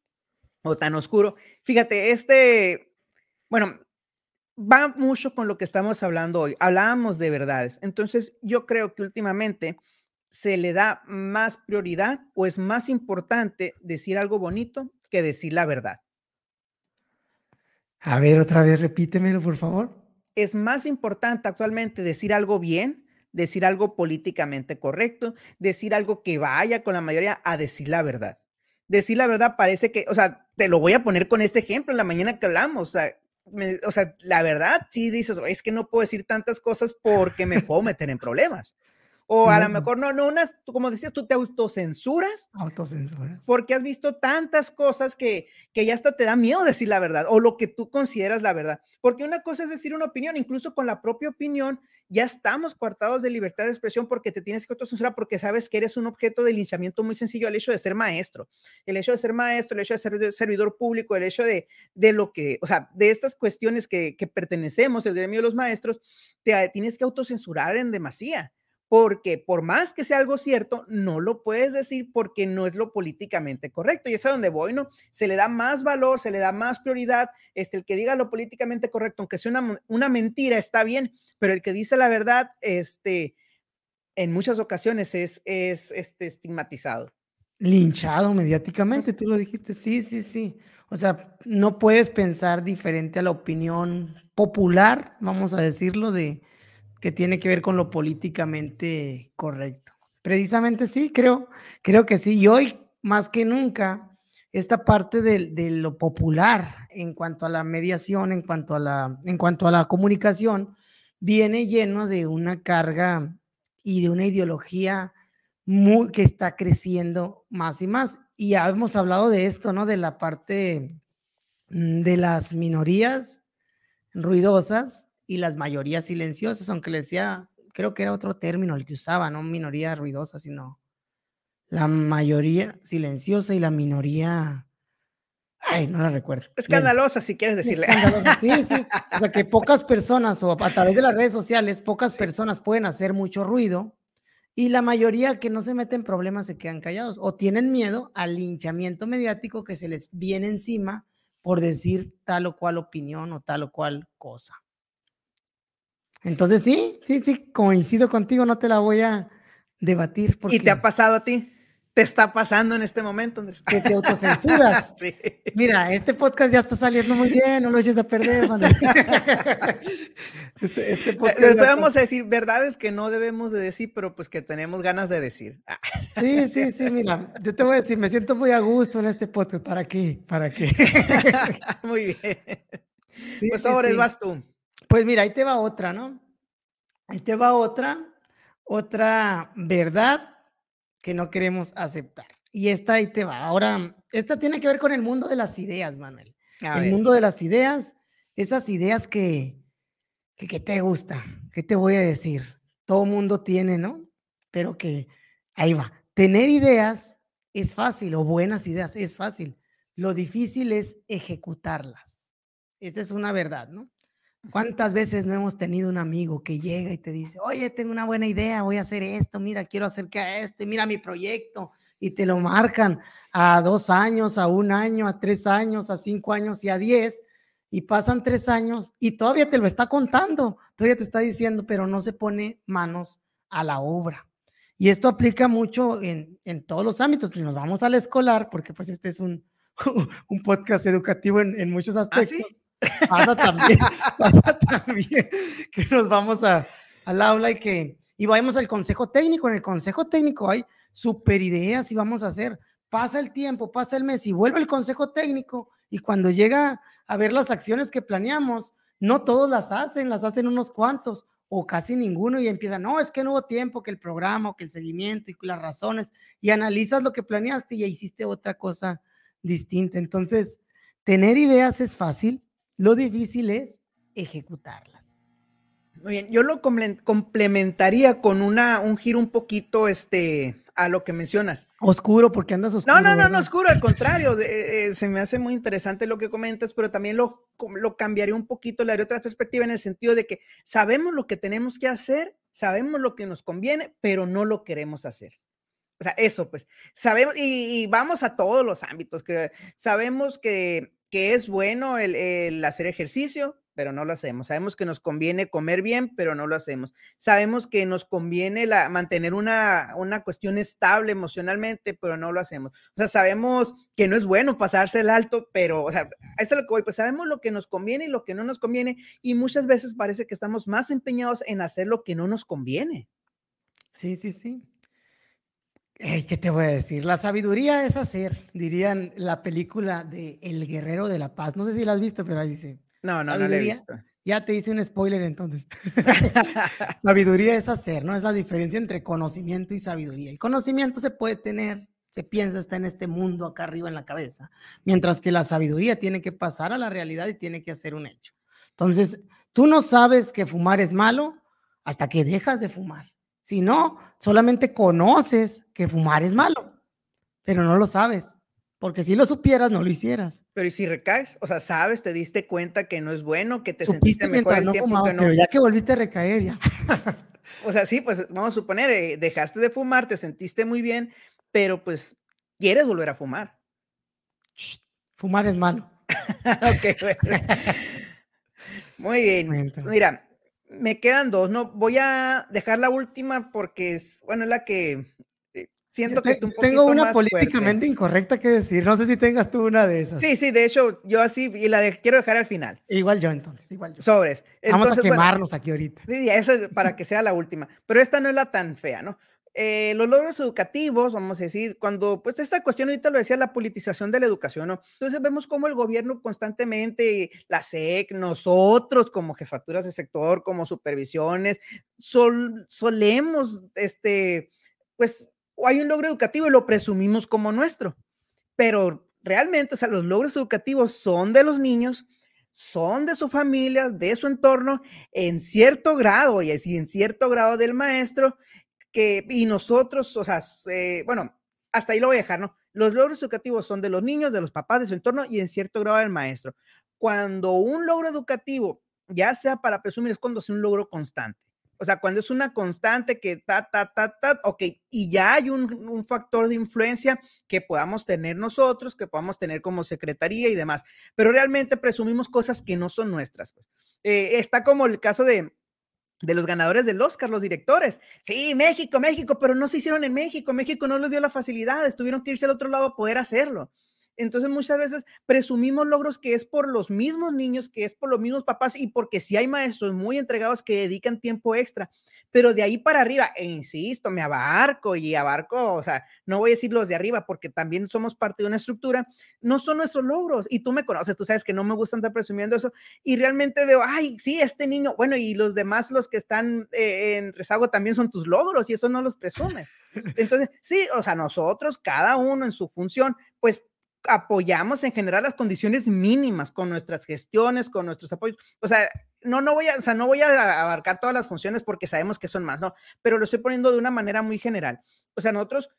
o tan oscuro. Fíjate, este, bueno, va mucho con lo que estamos hablando hoy. Hablábamos de verdades. Entonces, yo creo que últimamente se le da más prioridad o es más importante decir algo bonito que decir la verdad. A ver, otra vez repítemelo, por favor. Es más importante actualmente decir algo bien, decir algo políticamente correcto, decir algo que vaya con la mayoría a decir la verdad decir la verdad parece que, o sea, te lo voy a poner con este ejemplo en la mañana que hablamos, o sea, o sea, la verdad, sí dices, es que no puedo decir tantas cosas porque me puedo meter en problemas. O a lo mejor no, no, unas, como decías, tú te autocensuras. Autocensuras. Porque has visto tantas cosas que, que ya hasta te da miedo decir la verdad o lo que tú consideras la verdad. Porque una cosa es decir una opinión, incluso con la propia opinión, ya estamos coartados de libertad de expresión porque te tienes que autocensurar porque sabes que eres un objeto de linchamiento muy sencillo, el hecho de ser maestro, el hecho de ser maestro, el hecho de ser servidor público, el hecho de, de lo que, o sea, de estas cuestiones que, que pertenecemos, el gremio de los maestros, te tienes que autocensurar en demasía porque por más que sea algo cierto, no lo puedes decir porque no es lo políticamente correcto. Y es a donde voy, ¿no? Se le da más valor, se le da más prioridad. Este, el que diga lo políticamente correcto, aunque sea una, una mentira, está bien, pero el que dice la verdad, este, en muchas ocasiones es, es este, estigmatizado. Linchado mediáticamente, tú lo dijiste, sí, sí, sí. O sea, no puedes pensar diferente a la opinión popular, vamos a decirlo, de, que tiene que ver con lo políticamente correcto. Precisamente sí, creo, creo que sí. Y hoy, más que nunca, esta parte de, lo popular en cuanto a la mediación, en cuanto a la, en cuanto a la comunicación, viene lleno de una carga y de una ideología muy, que está creciendo más y más. Y ya hemos hablado de esto, ¿no? De la parte mm, de las minorías ruidosas y las mayorías silenciosas, aunque le decía, creo que era otro término el que usaba, no minoría ruidosa, sino la mayoría silenciosa y la minoría... Ay, no la recuerdo. Escandalosa, si quieres decirle. Escandalosa, sí, sí. O sea, que pocas personas, o a través de las redes sociales, pocas personas pueden hacer mucho ruido y la mayoría que no se meten en problemas se quedan callados o tienen miedo al linchamiento mediático que se les viene encima por decir tal o cual opinión o tal o cual cosa. Entonces sí, sí, sí, coincido contigo, no te la voy a debatir. ¿Y te ha pasado a ti? ¿Te está pasando en este momento, Andrés? Que te autocensuras. sí. Mira, este podcast ya está saliendo muy bien, no lo eches a perder, este, este Les vamos a decir verdades que no debemos de decir, pero pues que tenemos ganas de decir. sí, sí, sí, mira, yo te voy a decir, me siento muy a gusto en este podcast. ¿Para qué? ¿Para qué? muy bien. pues ahora vas tú. Pues mira, ahí te va otra, ¿no? Ahí te va otra, otra verdad que no queremos aceptar. Y esta ahí te va. Ahora, esta tiene que ver con el mundo de las ideas, Manuel. el mundo de las ideas, esas ideas que, que, que te gusta, ¿qué te voy a decir? Todo mundo tiene, ¿no? Pero que ahí va. Tener ideas es fácil, o buenas ideas es fácil. Lo difícil es ejecutarlas. Esa es una verdad, ¿no? ¿Cuántas veces no hemos tenido un amigo que llega y te dice, oye, tengo una buena idea, voy a hacer esto, mira, quiero hacer que a este, mira mi proyecto, y te lo marcan a dos años, a un año, a tres años, a cinco años y a diez, y pasan tres años y todavía te lo está contando, todavía te está diciendo, pero no se pone manos a la obra. Y esto aplica mucho en, en todos los ámbitos. Si nos vamos al escolar, porque pues este es un, un podcast educativo en, en muchos ¿Ah, aspectos. Pasa también, pasa también que nos vamos a, al aula y que y vamos al consejo técnico. En el consejo técnico hay super ideas y vamos a hacer. Pasa el tiempo, pasa el mes y vuelve el consejo técnico y cuando llega a ver las acciones que planeamos, no todos las hacen, las hacen unos cuantos o casi ninguno y empieza, no, es que no hubo tiempo, que el programa que el seguimiento y las razones y analizas lo que planeaste y ya hiciste otra cosa distinta. Entonces, tener ideas es fácil, lo difícil es ejecutarlas. Muy bien, yo lo complementaría con una, un giro un poquito este, a lo que mencionas. Oscuro, porque andas oscuro. No, no, no, no oscuro, al contrario, eh, se me hace muy interesante lo que comentas, pero también lo, lo cambiaría un poquito, le daría otra perspectiva en el sentido de que sabemos lo que tenemos que hacer, sabemos lo que nos conviene, pero no lo queremos hacer. O sea, eso pues, sabemos, y, vamos a todos los ámbitos, que sabemos que, que es bueno el, hacer ejercicio, pero no lo hacemos. Sabemos que nos conviene comer bien, pero no lo hacemos. Sabemos que nos conviene la, mantener una, una cuestión estable emocionalmente, pero no lo hacemos. O sea, sabemos que no es bueno pasarse el alto, pero, o sea, es lo que voy, pues sabemos lo que nos conviene y lo que no nos conviene, y muchas veces parece que estamos más empeñados en hacer lo que no nos conviene. Sí, sí, sí. ¿Qué te voy a decir? La sabiduría es hacer, dirían la película de El Guerrero de la Paz. No sé si la has visto, pero ahí dice. No, no, no la he visto. Ya te hice un spoiler entonces. sabiduría es hacer, ¿no? Es la diferencia entre conocimiento y sabiduría. El conocimiento se puede tener, se piensa, está en este mundo acá arriba en la cabeza, mientras que la sabiduría tiene que pasar a la realidad y tiene que hacer un hecho. Entonces, tú no sabes que fumar es malo hasta que dejas de fumar. Si no, solamente conoces que fumar es malo, pero no lo sabes. Porque si lo supieras, no lo hicieras. Pero ¿y si recaes? O sea, sabes, te diste cuenta que no es bueno, que te sentiste mejor el tiempo que no. Pero ya que volviste a recaer, ya. o sea, sí, pues vamos a suponer, eh, dejaste de fumar, te sentiste muy bien, pero pues quieres volver a fumar. fumar es malo. ok, bueno. Muy bien. Mira, me quedan dos, ¿no? Voy a dejar la última porque es, bueno, es la que eh, siento que un Tengo una políticamente incorrecta que decir, no sé si tengas tú una de esas. Sí, sí, de hecho, yo así, y la quiero dejar al final. Igual yo entonces, igual yo. Sobres. Vamos a quemarnos aquí ahorita. Sí, eso para que sea la última, pero esta no es la tan fea, ¿no? Eh, los logros educativos, vamos a decir, cuando, pues esta cuestión ahorita lo decía, la politización de la educación, ¿no? Entonces vemos cómo el gobierno constantemente, la SEC, nosotros como jefaturas de sector, como supervisiones, sol, solemos, este, pues, hay un logro educativo y lo presumimos como nuestro, pero realmente, o sea, los logros educativos son de los niños, son de su familia, de su entorno, en cierto grado, y así en cierto grado del maestro, que, y nosotros, o sea, bueno, hasta ahí lo voy a dejar, ¿no? Los logros educativos son de los niños, de los papás, de su entorno y en cierto grado del maestro. Cuando un logro educativo, ya sea para presumir, es cuando es un logro constante. O sea, cuando es una constante que ta, ta, ta, ta, ok, y ya hay un, un, factor de influencia que podamos tener nosotros, que podamos tener como secretaría y demás, pero realmente presumimos cosas que no son nuestras. Pues. Eh, está como el caso de, de los ganadores del Oscar, los directores. Sí, México, México, pero no se hicieron en México. México no les dio la facilidad, tuvieron que irse al otro lado a poder hacerlo. Entonces muchas veces presumimos logros que es por los mismos niños, que es por los mismos papás y porque si hay maestros muy entregados que dedican tiempo extra, pero de ahí para arriba, e insisto, me abarco y abarco, o sea, no voy a decir los de arriba porque también somos parte de una estructura, no son nuestros logros y tú me conoces, tú sabes que no me gusta estar presumiendo eso y realmente veo, ay, sí, este niño, bueno, y los demás, los que están eh, en rezago también son tus logros y eso no los presumes. Entonces, sí, o sea, nosotros, cada uno en su función, pues apoyamos en general las condiciones mínimas con nuestras gestiones, con nuestros apoyos. O sea, no, no voy a, o sea, no voy a abarcar todas las funciones porque sabemos que son más, no, pero lo estoy poniendo de una manera muy general. O sea, nosotros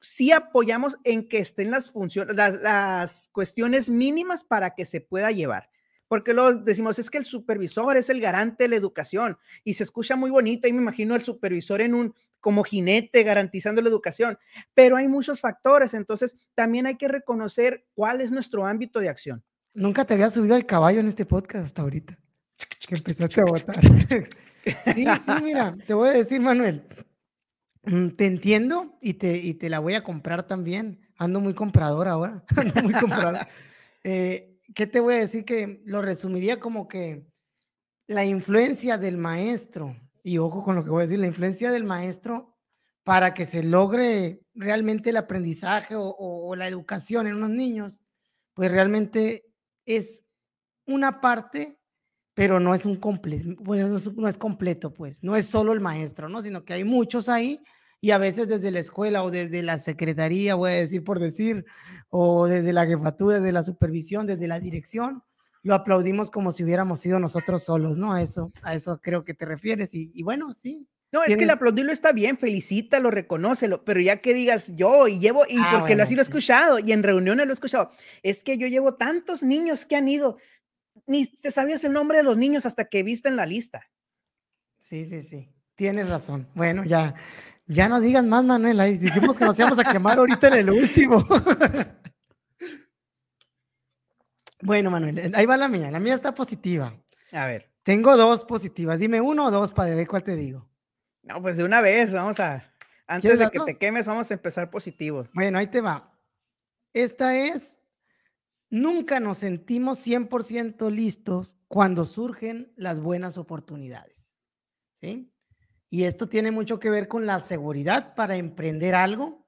sí apoyamos en que estén las funciones, las, las cuestiones mínimas para que se pueda llevar porque lo decimos, es que el supervisor es el garante de la educación y se escucha muy bonito y me imagino el supervisor en un como jinete garantizando la educación, pero hay muchos factores, entonces también hay que reconocer cuál es nuestro ámbito de acción. Nunca te había subido al caballo en este podcast hasta ahorita, que empezaste a votar. sí, sí, mira, te voy a decir, Manuel, mm, te entiendo y te, y te la voy a comprar también. Ando muy comprador ahora, ando muy comprador. Eh, ¿Qué te voy a decir? Que lo resumiría como que la influencia del maestro y ojo con lo que voy a decir, la influencia del maestro para que se logre realmente el aprendizaje o, la educación en unos niños, pues realmente es una parte, pero no es un completo, bueno, no es, completo, pues, no es solo el maestro, ¿no? Sino que hay muchos ahí y a veces desde la escuela o desde la secretaría, voy a decir por decir, o desde la jefatura, desde la supervisión, desde la dirección, lo aplaudimos como si hubiéramos sido nosotros solos, ¿no? A eso, a eso creo que te refieres. Y, bueno, sí. No, es que el aplaudirlo está bien, felicítalo, reconócelo, pero ya que digas yo y llevo, y ah, porque así lo he escuchado, y en reuniones lo he escuchado, es que yo llevo tantos niños que han ido, ni te sabías el nombre de los niños hasta que viste en la lista. Sí, sí, sí, tienes razón. Bueno, ya, ya no digan más, Manuel, ahí dijimos que nos íbamos a quemar ahorita en el último. Bueno, Manuel, eh, ahí va la mía. La mía está positiva. A ver. Tengo dos positivas. Dime uno o dos para ver cuál te digo. No, pues de una vez, vamos a. Antes de que te quemes, vamos a empezar positivos. Bueno, ahí te va. Esta es. Nunca nos sentimos 100% listos cuando surgen las buenas oportunidades. ¿Sí? Y esto tiene mucho que ver con la seguridad para emprender algo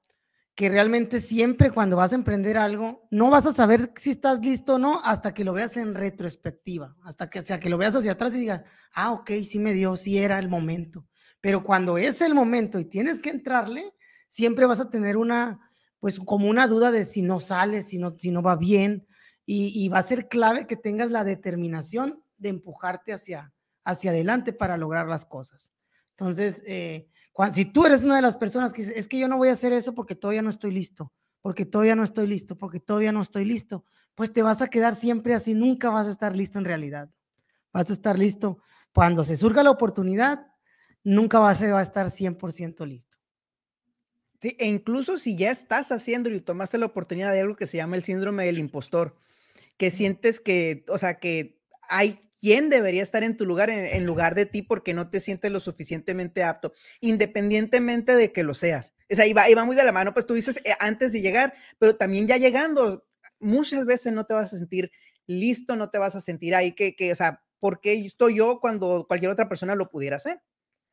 que realmente siempre cuando vas a emprender algo, no vas a saber si estás listo o no hasta que lo veas en retrospectiva, hasta que, sea, que lo veas hacia atrás y digas, ah, ok, sí me dio, sí era el momento. Pero cuando es el momento y tienes que entrarle, siempre vas a tener una, pues como una duda de si no sale, si no, si no va bien, y, va a ser clave que tengas la determinación de empujarte hacia, hacia adelante para lograr las cosas. Entonces, eh, si tú eres una de las personas que dice, es que yo no voy a hacer eso porque todavía no estoy listo, porque todavía no estoy listo, porque todavía no estoy listo, pues te vas a quedar siempre así, nunca vas a estar listo en realidad. Vas a estar listo cuando se surja la oportunidad, nunca vas a estar 100% listo. Sí, e incluso si ya estás haciendo y tomaste la oportunidad de algo que se llama el síndrome del impostor, que sientes que, o sea, que hay quién debería estar en tu lugar en, lugar de ti porque no te sientes lo suficientemente apto, independientemente de que lo seas. Es ahí va, va muy de la mano, pues tú dices eh, antes de llegar, pero también ya llegando, muchas veces no te vas a sentir listo, no te vas a sentir ahí que, que o sea, ¿por qué estoy yo cuando cualquier otra persona lo pudiera hacer?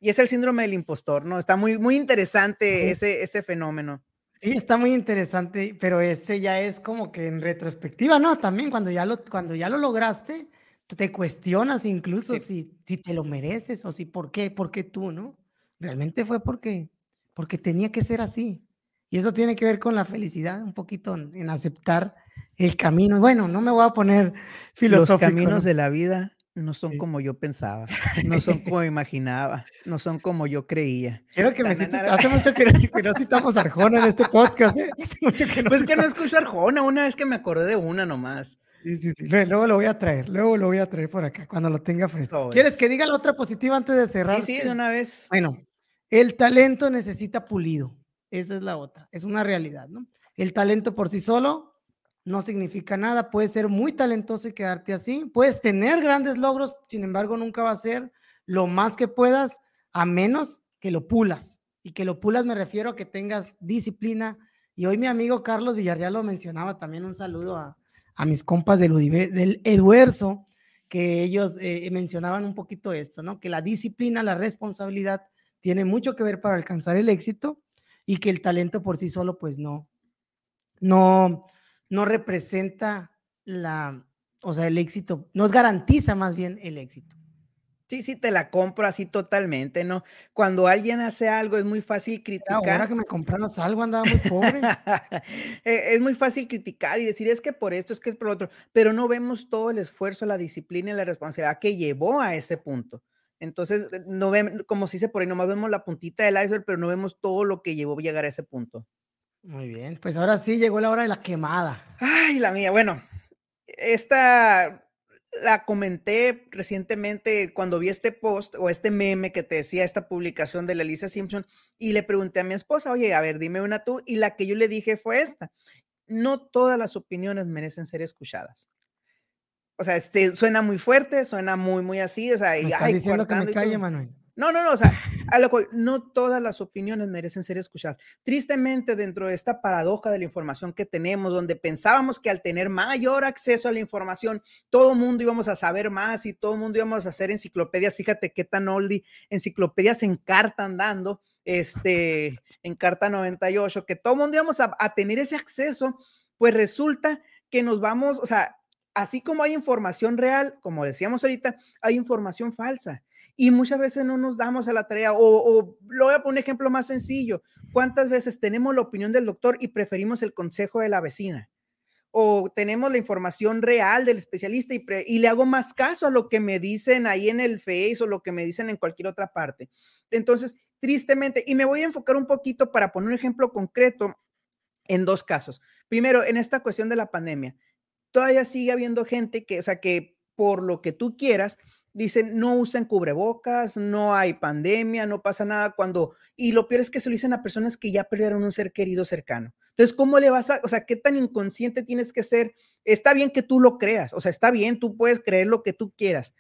Y es el síndrome del impostor, ¿no? Está muy, muy interesante ese, ese fenómeno. Sí, está muy interesante, pero ese ya es como que en retrospectiva, ¿no? También cuando ya lo, cuando ya lo lograste, te cuestionas incluso si, si te lo mereces o si por qué, por qué tú, ¿no? Realmente fue porque, porque tenía que ser así. Y eso tiene que ver con la felicidad, un poquito en, aceptar el camino. Bueno, no me voy a poner filosófico. Los caminos de la vida no son como yo pensaba, no son como imaginaba, no son como yo creía. Quiero que me cites, hace mucho que, no citamos Arjona en este podcast, ¿eh? Hace mucho que no pues que no escucho Arjona, una vez que me acordé de una nomás. Sí, sí, sí. Luego lo voy a traer, luego lo voy a traer por acá cuando lo tenga fresco. ¿Quieres que diga la otra positiva antes de cerrar? Sí, sí, de una vez. Bueno, el talento necesita pulido. Esa es la otra. Es una realidad, ¿no? El talento por sí solo no significa nada. Puedes ser muy talentoso y quedarte así. Puedes tener grandes logros, sin embargo, nunca va a ser lo más que puedas, a menos que lo pulas. Y que lo pulas me refiero a que tengas disciplina. Y hoy mi amigo Carlos Villarreal lo mencionaba también. Un saludo a, a mis compas del, Eduerzo, que ellos eh, mencionaban un poquito esto, ¿no? Que la disciplina, la responsabilidad tiene mucho que ver para alcanzar el éxito y que el talento por sí solo, pues no, no, no representa la, o sea, el éxito, nos garantiza más bien el éxito. Sí, sí, te la compro así totalmente, ¿no? Cuando alguien hace algo es muy fácil criticar. Ahora que me compraras algo, andaba muy pobre. E, es muy fácil criticar y decir, es que por esto, es que es por otro, pero no vemos todo el esfuerzo, la disciplina y la responsabilidad que llevó a ese punto. Entonces, eh, no vemos, como se dice por ahí, nomás vemos la puntita del iceberg, pero no vemos todo lo que llevó a llegar a ese punto. Muy bien, pues ahora sí llegó la hora de la quemada. Ay, la mía, bueno, esta la comenté recientemente cuando vi este post o este meme que te decía esta publicación de la Lisa Simpson y le pregunté a mi esposa, oye, a ver, dime una tú. Y la que yo le dije fue esta. No todas las opiniones merecen ser escuchadas. O sea, este, suena muy fuerte, suena muy, muy así. O sea, y, diciendo que me calle, Manuel. No, no, no, o sea, a lo cual no todas las opiniones merecen ser escuchadas. Tristemente, dentro de esta paradoja de la información que tenemos, donde pensábamos que al tener mayor acceso a la información, todo mundo íbamos a saber más y todo mundo íbamos a hacer enciclopedias. Fíjate qué tan oldie, enciclopedias en carta andando, este, en carta 98, que todo mundo íbamos a, a tener ese acceso, pues resulta que nos vamos, o sea, así como hay información real, como decíamos ahorita, hay información falsa y muchas veces no nos damos a la tarea. O, lo voy a poner un ejemplo más sencillo. ¿Cuántas veces tenemos la opinión del doctor y preferimos el consejo de la vecina? O tenemos la información real del especialista y, y le hago más caso a lo que me dicen ahí en el Face o lo que me dicen en cualquier otra parte. Entonces, tristemente, y me voy a enfocar un poquito para poner un ejemplo concreto en dos casos. Primero, en esta cuestión de la pandemia, todavía sigue habiendo gente que, o sea, que por lo que tú quieras, dicen no usen cubrebocas, no hay pandemia, no pasa nada cuando, y lo peor es que se lo dicen a personas que ya perdieron un ser querido cercano. Entonces, ¿cómo le vas a, o sea, qué tan inconsciente tienes que ser? Está bien que tú lo creas, o sea, está bien, tú puedes creer lo que tú quieras,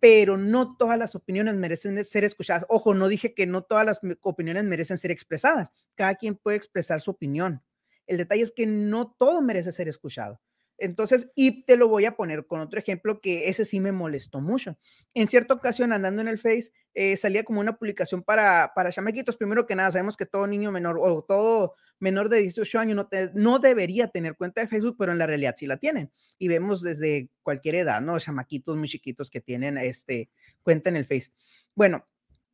pero no todas las opiniones merecen ser escuchadas. Ojo, no dije que no todas las opiniones merecen ser expresadas. Cada quien puede expresar su opinión. El detalle es que no todo merece ser escuchado. Entonces, y te lo voy a poner con otro ejemplo que ese sí me molestó mucho. En cierta ocasión, andando en el Face, eh, salía como una publicación para, para chamaquitos. Primero que nada, sabemos que todo niño menor o todo menor de 18 años no, no debería tener cuenta de Facebook, pero en la realidad sí la tienen. Y vemos desde cualquier edad, ¿no? Chamaquitos muy chiquitos que tienen este, cuenta en el Face. Bueno,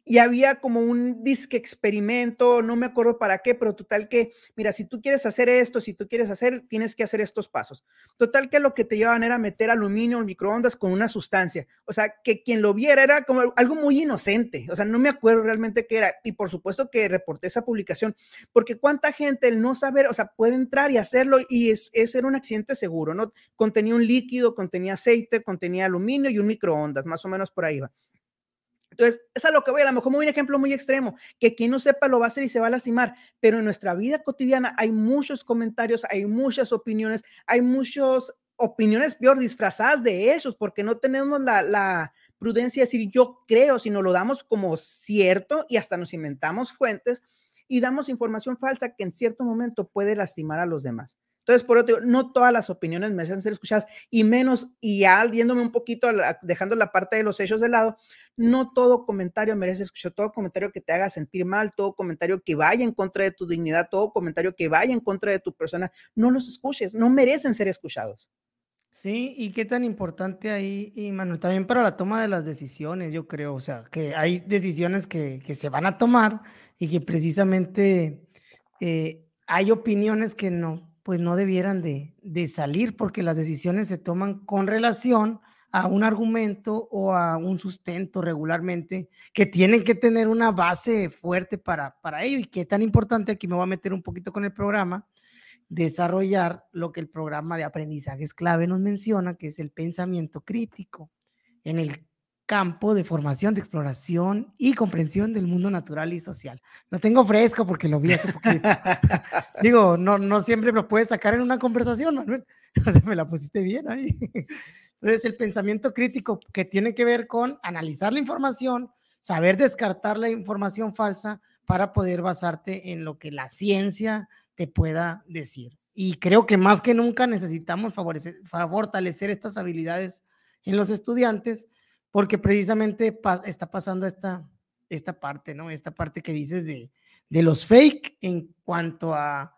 y había como un disque experimento, no me acuerdo para qué, pero total que, mira, si tú quieres hacer esto, si tú quieres hacer, tienes que hacer estos pasos. Total que lo que te llevaban era meter aluminio en microondas con una sustancia. O sea, que quien lo viera era como algo muy inocente. O sea, no me acuerdo realmente qué era. Y por supuesto que reporté esa publicación, porque cuánta gente el no saber, o sea, puede entrar y hacerlo y es, eso era un accidente seguro, ¿no? Contenía un líquido, contenía aceite, contenía aluminio y un microondas, más o menos por ahí va. Entonces, es a lo que voy, a lo mejor un ejemplo muy extremo, que quien no sepa lo va a hacer y se va a lastimar, pero en nuestra vida cotidiana hay muchos comentarios, hay muchas opiniones, hay muchas opiniones peor disfrazadas de esos, porque no tenemos la, la prudencia de decir yo creo, sino lo damos como cierto y hasta nos inventamos fuentes y damos información falsa que en cierto momento puede lastimar a los demás. Entonces, por otro, no todas las opiniones merecen ser escuchadas y menos, y ya yéndome un poquito, dejando la parte de los hechos de lado, no todo comentario merece escuchar, todo comentario que te haga sentir mal, todo comentario que vaya en contra de tu dignidad, todo comentario que vaya en contra de tu persona, no los escuches, no merecen ser escuchados. Sí, y qué tan importante ahí, y Manuel, también para la toma de las decisiones, yo creo, o sea, que hay decisiones que, que se van a tomar y que precisamente eh, hay opiniones que no, pues no debieran de, salir porque las decisiones se toman con relación a un argumento o a un sustento regularmente que tienen que tener una base fuerte para, para ello. Y qué tan importante, aquí me voy a meter un poquito con el programa, desarrollar lo que el programa de aprendizaje clave nos menciona, que es el pensamiento crítico, en el campo de formación, de exploración y comprensión del mundo natural y social. Lo tengo fresco porque lo vi hace poquito. Digo, no, no siempre lo puedes sacar en una conversación, Manuel. O sea, me la pusiste bien ahí. Entonces, el pensamiento crítico que tiene que ver con analizar la información, saber descartar la información falsa para poder basarte en lo que la ciencia te pueda decir. Y creo que más que nunca necesitamos favorecer, fortalecer estas habilidades en los estudiantes porque precisamente está pasando esta, esta parte, ¿no? Esta parte que dices de, de los fake en cuanto a,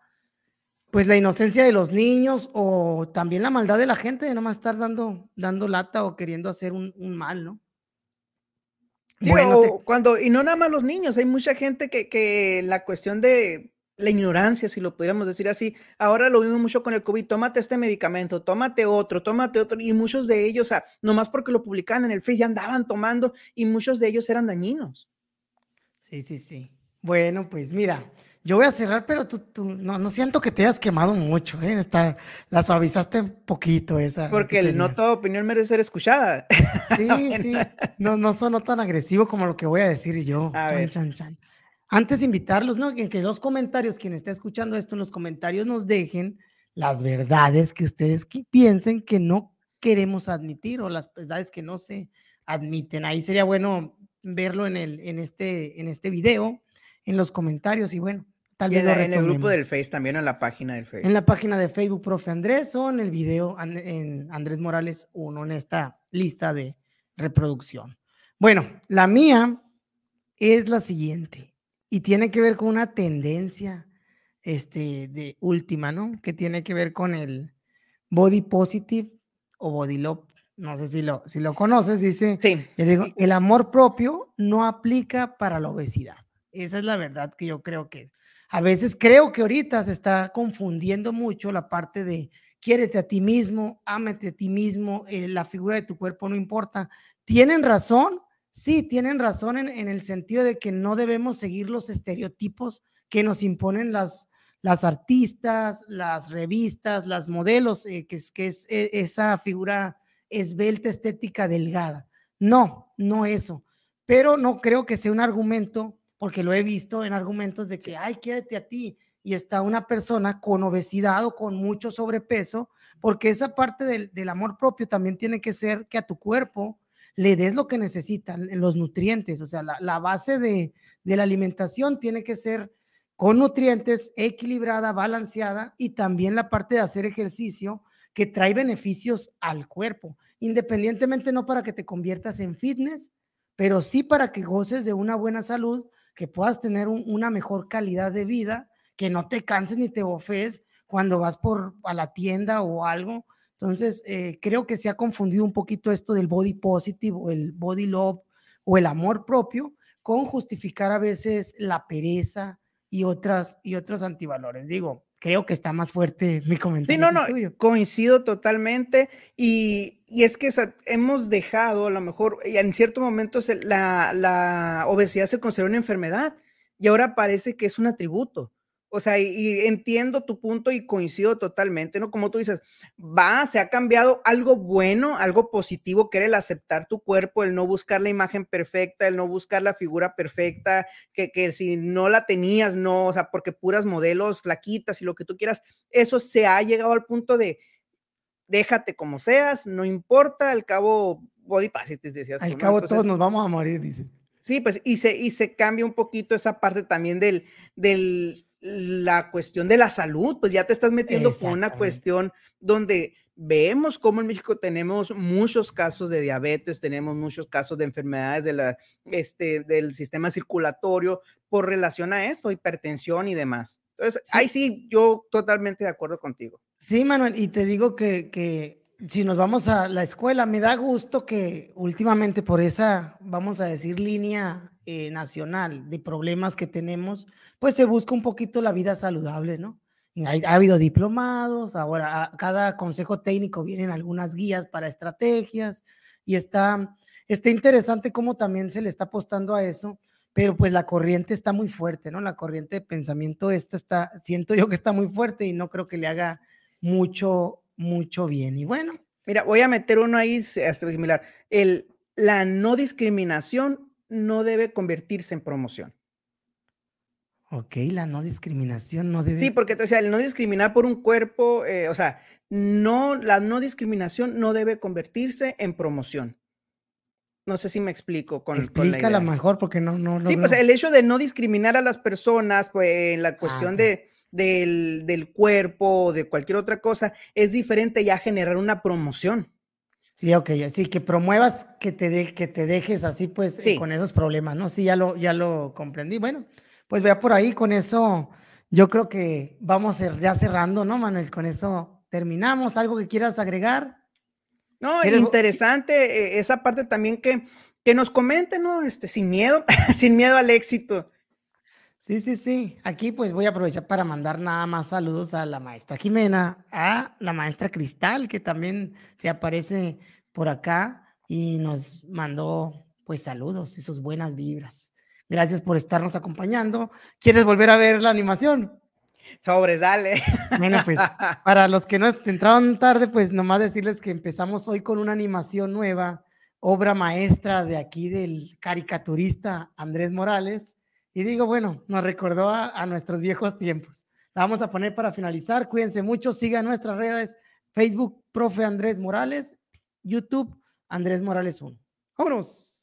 pues la inocencia de los niños o también la maldad de la gente de no más estar dando, dando lata o queriendo hacer un, un mal, ¿no? Sí, bueno, cuando, y no nada más los niños, hay mucha gente que, que la cuestión de la ignorancia, si lo pudiéramos decir así. Ahora lo vimos mucho con el COVID, tómate este medicamento, tómate otro, tómate otro, y muchos de ellos, o sea, nomás porque lo publicaban en el Face ya andaban tomando y muchos de ellos eran dañinos. Sí, sí, sí. Bueno, pues mira, yo voy a cerrar, pero tú, tú no, no siento que te hayas quemado mucho, ¿eh? Está, la suavizaste un poquito esa. Porque el no toda opinión merece ser escuchada. Sí, sí, no, no sonó tan agresivo como lo que voy a decir yo. A ver. Chan, chan. Antes de invitarlos, ¿no? Que, que los comentarios, quien esté escuchando esto, en los comentarios nos dejen las verdades que ustedes piensen que no queremos admitir o las verdades que no se admiten. Ahí sería bueno verlo en, el, en, este, en este video, en los comentarios y bueno, tal vez en, el grupo del Face también, en la página del Face. En la página de Facebook, profe Andrés, o en el video en Andrés Morales 1, en esta lista de reproducción. Bueno, la mía es la siguiente y tiene que ver con una tendencia este, de última, ¿no? Que tiene que ver con el body positive o body love. No sé si lo, si lo conoces, dice. Sí. Digo, el amor propio no aplica para la obesidad. Esa es la verdad que yo creo que es. A veces creo que ahorita se está confundiendo mucho la parte de quiérete a ti mismo, ámate a ti mismo, eh, la figura de tu cuerpo no importa. Tienen razón, Sí, tienen razón en, el sentido de que no debemos seguir los estereotipos que nos imponen las, las artistas, las revistas, las modelos, eh, que, es, que es e, esa figura esbelta, estética, delgada. No, no eso. Pero no creo que sea un argumento, porque lo he visto en argumentos de que, ay, quédate a ti. Y está una persona con obesidad o con mucho sobrepeso, porque esa parte del, del amor propio también tiene que ser que a tu cuerpo le des lo que necesitan, los nutrientes. O sea, la, base de, la alimentación tiene que ser con nutrientes, equilibrada, balanceada y también la parte de hacer ejercicio que trae beneficios al cuerpo, independientemente no para que te conviertas en fitness, pero sí para que goces de una buena salud, que puedas tener una mejor calidad de vida, que no te canses ni te bofes cuando vas por a la tienda o algo, entonces, eh, creo que se ha confundido un poquito esto del body positive o el body love o el amor propio con justificar a veces la pereza y otras y otros antivalores. Digo, creo que está más fuerte mi comentario. Sí, no, no, coincido totalmente. Y, y es que hemos dejado, a lo mejor, en ciertos momentos la, la obesidad se considera una enfermedad y ahora parece que es un atributo. O sea, y, entiendo tu punto y coincido totalmente, ¿no? Como tú dices, va, se ha cambiado algo bueno, algo positivo, que era el aceptar tu cuerpo, el no buscar la imagen perfecta, el no buscar la figura perfecta, que, que si no la tenías, no, o sea, porque puras modelos, flaquitas y lo que tú quieras, eso se ha llegado al punto de déjate como seas, no importa, al cabo, body te decías. Al cabo todos nos vamos a morir, dices. Sí, pues, y se, y se cambia un poquito esa parte también del, del la cuestión de la salud, pues ya te estás metiendo con una cuestión donde vemos cómo en México tenemos muchos casos de diabetes, tenemos muchos casos de enfermedades de la, este, del sistema circulatorio por relación a esto, hipertensión y demás. Entonces, ahí sí, yo totalmente de acuerdo contigo. Sí, Manuel, y te digo que, que si nos vamos a la escuela, me da gusto que últimamente por esa, vamos a decir, línea eh, nacional de problemas que tenemos, pues se busca un poquito la vida saludable, ¿no? ha habido diplomados, ahora a cada consejo técnico vienen algunas guías para estrategias y está, está interesante cómo también se le está apostando a eso, pero pues la corriente está muy fuerte, ¿no? La corriente de pensamiento esta está, siento yo que está muy fuerte y no creo que le haga mucho, mucho bien. Y bueno. Mira, voy a meter uno ahí similar. El, la no discriminación no debe convertirse en promoción. Ok, la no discriminación no debe. Sí, porque o sea, el no discriminar por un cuerpo, eh, o sea, no, la no discriminación no debe convertirse en promoción. No sé si me explico con, Explícala mejor porque no, no. Sí, pues el hecho de no discriminar a las personas, pues en la cuestión de, del, del cuerpo o de cualquier otra cosa, es diferente ya generar una promoción. Sí, ok, así que promuevas que te, de, que te dejes así, pues, eh, con esos problemas, ¿no? Sí, ya lo, ya lo comprendí. Bueno, pues vea por ahí, con eso yo creo que vamos ya cerrando, ¿no, Manuel? Con eso terminamos. ¿Algo que quieras agregar? No, interesante eh, esa parte también que que nos comenten, ¿no? Este, sin miedo, sin miedo al éxito. Sí, sí, sí. Aquí pues voy a aprovechar para mandar nada más saludos a la maestra Jimena, a la maestra Cristal, que también se aparece por acá y nos mandó pues saludos y sus buenas vibras. Gracias por estarnos acompañando. ¿Quieres volver a ver la animación? Sobres, dale. Bueno, pues para los que no entraron tarde, pues nomás decirles que empezamos hoy con una animación nueva, obra maestra de aquí del caricaturista Andrés Morales y digo, bueno, nos recordó a, nuestros viejos tiempos. La vamos a poner para finalizar. Cuídense mucho, sigan nuestras redes, Facebook, profe Andrés Morales, YouTube, Andrés Morales 1. Vámonos.